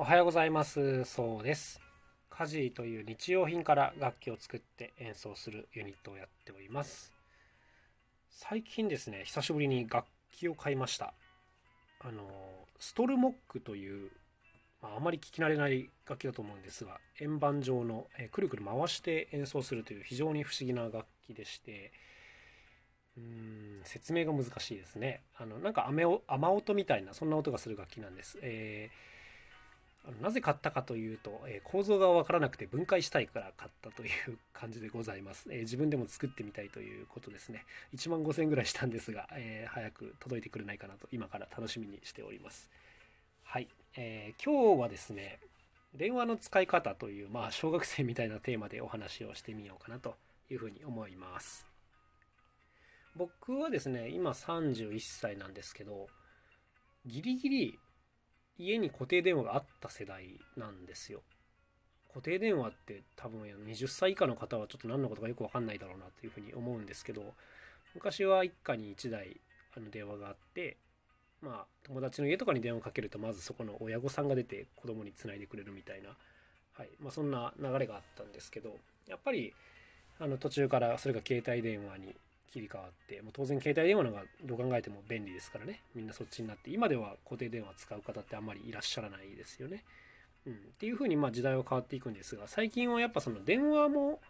おはようございます。そうです。家事という日用品から楽器を作って演奏するユニットをやっております。最近ですね久しぶりに楽器を買いました。あのストルモックというまあ、あまり聞き慣れない楽器だと思うんですが円盤状の、えくるくる回して演奏するという非常に不思議な楽器でしてうーん説明が難しいですね。あのなんか雨雨音みたいなそんな音がする楽器なんです、えーなぜ買ったかというと、え構造がわからなくて分解したいから買ったという感じでございます、え自分でも作ってみたいということですね。1万5000円ぐらいしたんですが、えー、早く届いてくれないかなと今から楽しみにしております。はい、えー、今日はですね電話の使い方というまあ小学生みたいなテーマでお話をしてみようかなというふうに思います。僕はですね今31歳なんですけどギリギリ家に固定電話があった世代なんですよ。固定電話って多分20歳以下の方はちょっと何のことかよくわかんないだろうなというふうに思うんですけど昔は一家に1台あの電話があってまあ友達の家とかに電話かけるとまずそこの親御さんが出て子供につないでくれるみたいな、はいまあ、そんな流れがあったんですけどやっぱりあの途中からそれが携帯電話に切り替わってもう当然携帯電話のがどう考えても便利ですからねみんなそっちになって今では固定電話使う方ってあんまりいらっしゃらないですよね。うん、っていうふうにま時代は変わっていくんですが最近はやっぱその電話も、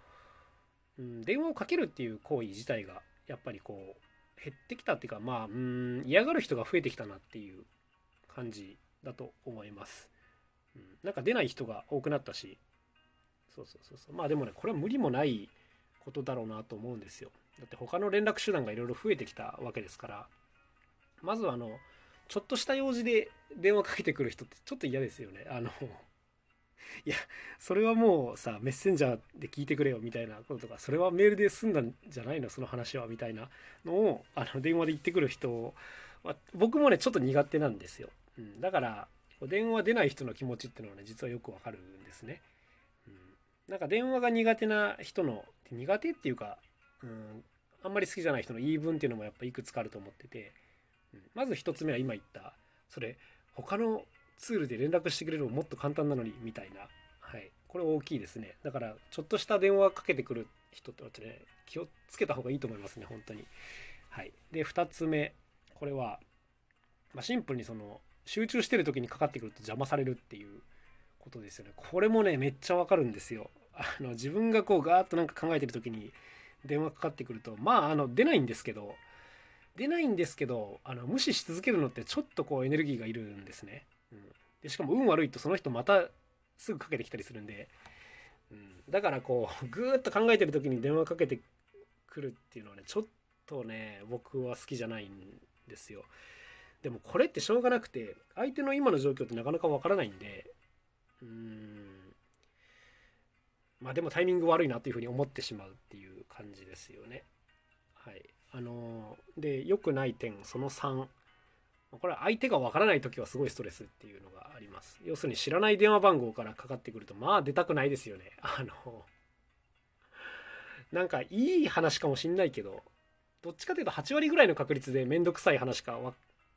うん、電話をかけるっていう行為自体がやっぱりこう減ってきたっていうかまあうん嫌がる人が増えてきたなっていう感じだと思います。うん、なんか出ない人が多くなったしそうそうそうそうまあでもねこれは無理もないことだろうなと思うんですよ。だって他の連絡手段がいろいろ増えてきたわけですからまずはあのちょっとした用事で電話かけてくる人ってちょっと嫌ですよね。あのいやそれはもうさメッセンジャーで聞いてくれよみたいなこととかそれはメールで済んだんじゃないの？その話はみたいなのをあの電話で言ってくる人は僕もねちょっと苦手なんですよ、うん、だから電話出ない人の気持ちっていうのはね実はよくわかるんですね、うん、なんか電話が苦手な人の苦手っていうかうん、あんまり好きじゃない人の言い分っていうのもやっぱいくつかあると思ってて、うん、まず1つ目は今言ったそれ他のツールで連絡してくれるのもっと簡単なのにみたいな、はい、これ大きいですね。だからちょっとした電話かけてくる人ってね気をつけた方がいいと思いますね本当に。はい。で2つ目。これは、まあ、シンプルにその集中してる時にかかってくると邪魔されるっていうことですよね。これもねめっちゃわかるんですよ。あの自分がこうガーッとなんか考えてる時に電話かかってくるとまああの出ないんですけど出ないんですけどあの無視し続けるのってちょっとこうエネルギーがいるんですね、うん、でしかも運悪いとその人またすぐかけてきたりするんで、うん、だからこう ぐーっと考えてる時に電話かけてくるっていうのはねちょっとね僕は好きじゃないんですよ。でもこれってしょうがなくて相手の今の状況ってなかなかわからないんでうん。まあでもタイミング悪いなっていうふうに思ってしまうっていう。感じですよね。はい。あのー、で、良くない点、その3。これは相手がわからない時はすごいストレスっていうのがあります。要するに知らない電話番号からかかってくると、まあ出たくないですよね。あの、なんかいい話かもしんないけど、どっちかというと8割ぐらいの確率でめんどくさい話か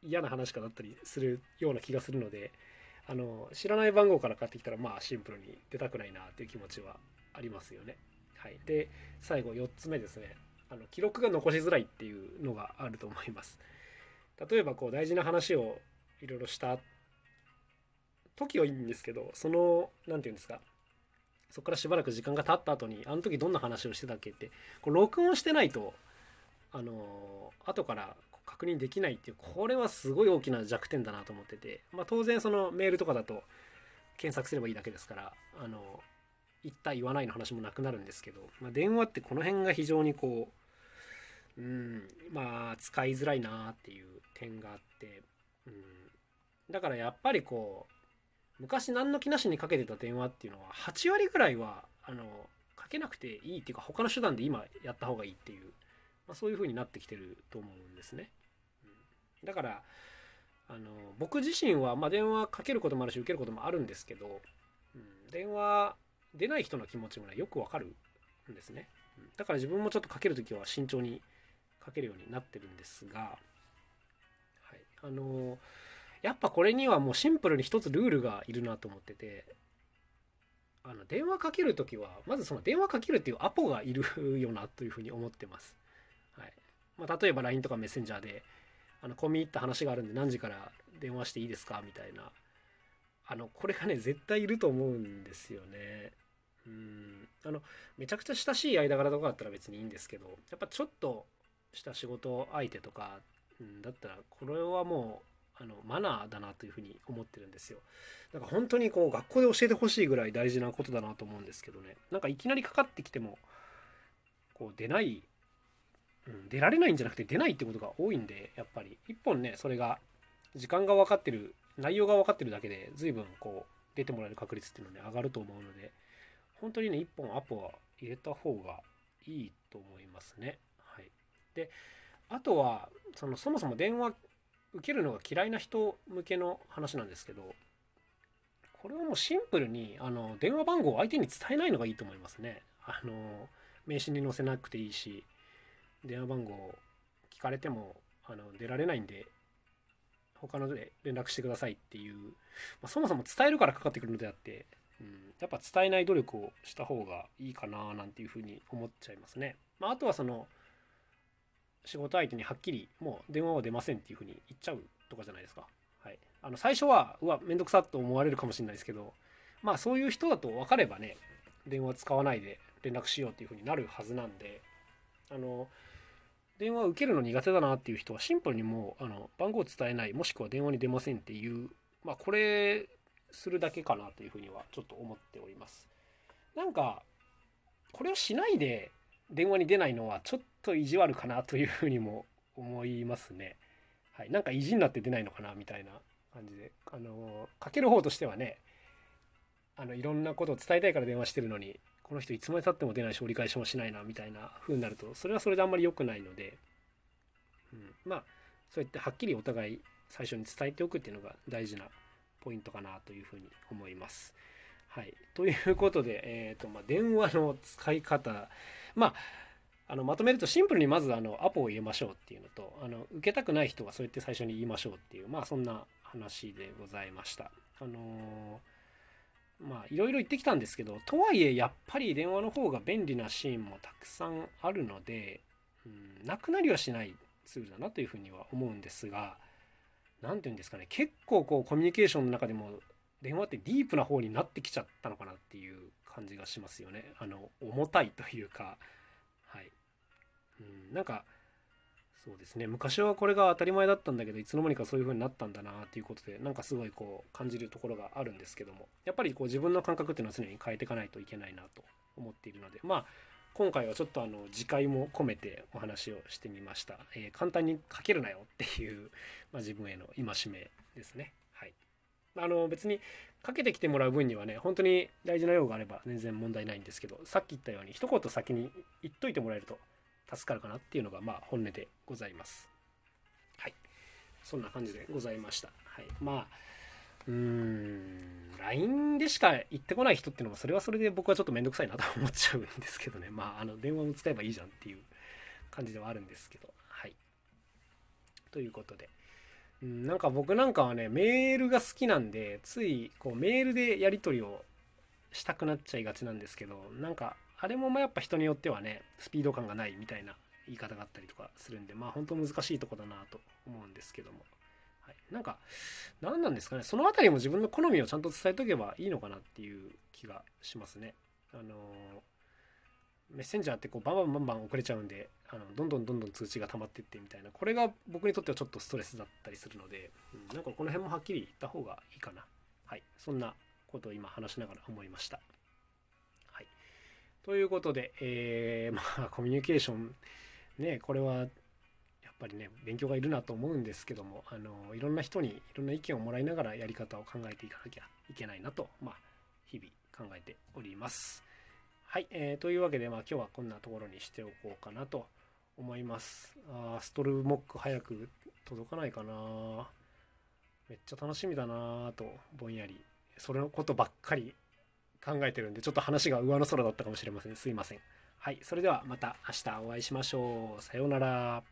嫌な話かだったりするような気がするので、あの知らない番号からかかってきたらまあシンプルに出たくないなっていう気持ちはありますよね。はい、で最後4つ目ですね。あの記録が残しづらいっていうのがあると思います。例えばこう大事な話をいろいろした時はいいんですけどその何て言うんですか。そこからしばらく時間が経った後にあの時どんな話をしてたっけってこう録音してないとあの後から確認できないっていうこれはすごい大きな弱点だなと思ってて、まあ、当然そのメールとかだと検索すればいいだけですからあの言った言わないの話もなくなるんですけど、まあ、電話ってこの辺が非常にこううんまあ使いづらいなっていう点があって、うん、だからやっぱりこう昔何の気なしにかけてた電話っていうのは8割ぐらいはあのかけなくていいっていうか他の手段で今やった方がいいっていう、まあ、そういう風になってきてると思うんですね。うん、だからあの僕自身は、まあ、電話かけることもあるし受けることもあるんですけど、うん、電話出ない人の気持ちもねよくわかるんですね。だから自分もちょっとかける時は慎重にかけるようになってるんですが、はい、あのやっぱこれにはもうシンプルに一つルールがいるなと思っててあの電話かける時はまずその電話かけるっていうアポがいるよなというふうに思ってます、はい。まあ、例えば LINE とかメッセンジャーであの込み入った話があるんで何時から電話していいですかみたいな。あのこれがね絶対いると思うんですよね。うん。あのめちゃくちゃ親しい間柄とかだったら別にいいんですけどやっぱちょっとした仕事相手とか、うん、だったらこれはもうあのマナーだなというふうに思ってるんですよ。なんか本当にこう学校で教えてほしいぐらい大事なことだなと思うんですけどね。なんかいきなりかかってきてもこう出ない、うん、出られないんじゃなくて出ないってことが多いんでやっぱり。一本ねそれが時間が分かってる内容が分かってるだけで随分こう出てもらえる確率っていうのはね上がると思うので。本当にね1本アポは入れた方がいいと思いますね。はい、であとはそのそもそも電話受けるのが嫌いな人向けの話なんですけどこれはもうシンプルにあの電話番号を相手に伝えないのがいいと思いますね。あの名刺に載せなくていいし電話番号聞かれてもあの出られないんで他ので連絡してくださいっていう、まあ、そもそも伝えるからかかってくるのであって、やっぱ伝えない努力をした方がいいかななんていうふうに思っちゃいますね。まあ、あとはその仕事相手にはっきりもう電話は出ませんっていうふうに言っちゃうとかじゃないですか。はい、あの最初はうわめんどくさと思われるかもしれないですけどまあそういう人だと分かればね電話使わないで連絡しようっていうふうになるはずなんであの電話受けるの苦手だなっていう人はシンプルにもうあの番号伝えないもしくは電話に出ませんっていうまあこれするだけかなというふうにはちょっと思っております。なんかこれをしないで電話に出ないのはちょっと意地悪かなというふうにも思いますね。はい。なんか意地になって出ないのかなみたいな感じで。あのかける方としてはねあのいろんなことを伝えたいから電話してるのにこの人いつまでたっても出ないし折り返しもしないなみたいな風になるとそれはそれであんまり良くないので、うん、まあそうやってはっきりお互い最初に伝えておくっていうのが大事なポイントかなというふうに思います。はい、ということで、えーとまあ、電話の使い方まああのまとめるとシンプルにまずあのアポを入れましょうっていうのとあの受けたくない人はそうやって最初に言いましょうっていうまあそんな話でございました。あのーまあいろいろ言ってきたんですけどとはいえやっぱり電話の方が便利なシーンもたくさんあるので、うん、なくなりはしないツールだなというふうには思うんですが何て言うんですかね。結構こうコミュニケーションの中でも電話ってディープな方になってきちゃったのかなっていう感じがしますよね。あの重たいというか。はい、うん、なんかそうですね。昔はこれが当たり前だったんだけどいつの間にかそういう風になったんだなっていうことでなんかすごいこう感じるところがあるんですけども。やっぱりこう自分の感覚っていうのは常に変えていかないといけないなと思っているので。まあ今回はちょっとあの次回も込めてお話をしてみました、えー、簡単に書けるなよっていう、まあ、自分への戒めですねはいあの別にかけてきてもらう分にはね本当に大事な用があれば全然問題ないんですけどさっき言ったように一言先に言っといてもらえると助かるかなっていうのがまあ本音でございます。はい。そんな感じでございました。はい。まあ、うーん、LINE でしか行ってこない人っていうのもそれはそれで僕はちょっとめんどくさいなと思っちゃうんですけどね。まあ、あの、電話も使えばいいじゃんっていう感じではあるんですけど。はい。ということで。うん、なんか僕なんかはね、メールが好きなんで、ついこうメールでやり取りをしたくなっちゃいがちなんですけど、なんかあれもまあやっぱ人によってはねスピード感がないみたいな言い方があったりとかするんでまあ本当難しいとこだなと思うんですけども、なんか何なんですかね。その辺りも自分の好みをちゃんと伝えとけばいいのかなっていう気がしますね。あのメッセンジャーってこうバンバンバンバン遅れちゃうんであのどんどんどんどん通知が溜まってってみたいな。これが僕にとってはちょっとストレスだったりするので、うん、なんかこの辺もはっきり言った方がいいかな。はい。そんなことを今話しながら思いました。はい。ということで、えー、まあコミュニケーション。ねこれはぱりね勉強がいるなと思うんですけどもあのいろんな人にいろんな意見をもらいながらやり方を考えていかなきゃいけないなと、まあ、日々考えております。はい、えー、というわけで、まあ、今日はこんなところにしておこうかなと思います。あストルモック早く届かないかな。めっちゃ楽しみだなとぼんやり。それのことばっかり考えてるんでちょっと話が上の空だったかもしれません。すいません。はいそれではまた明日お会いしましょう。さようなら。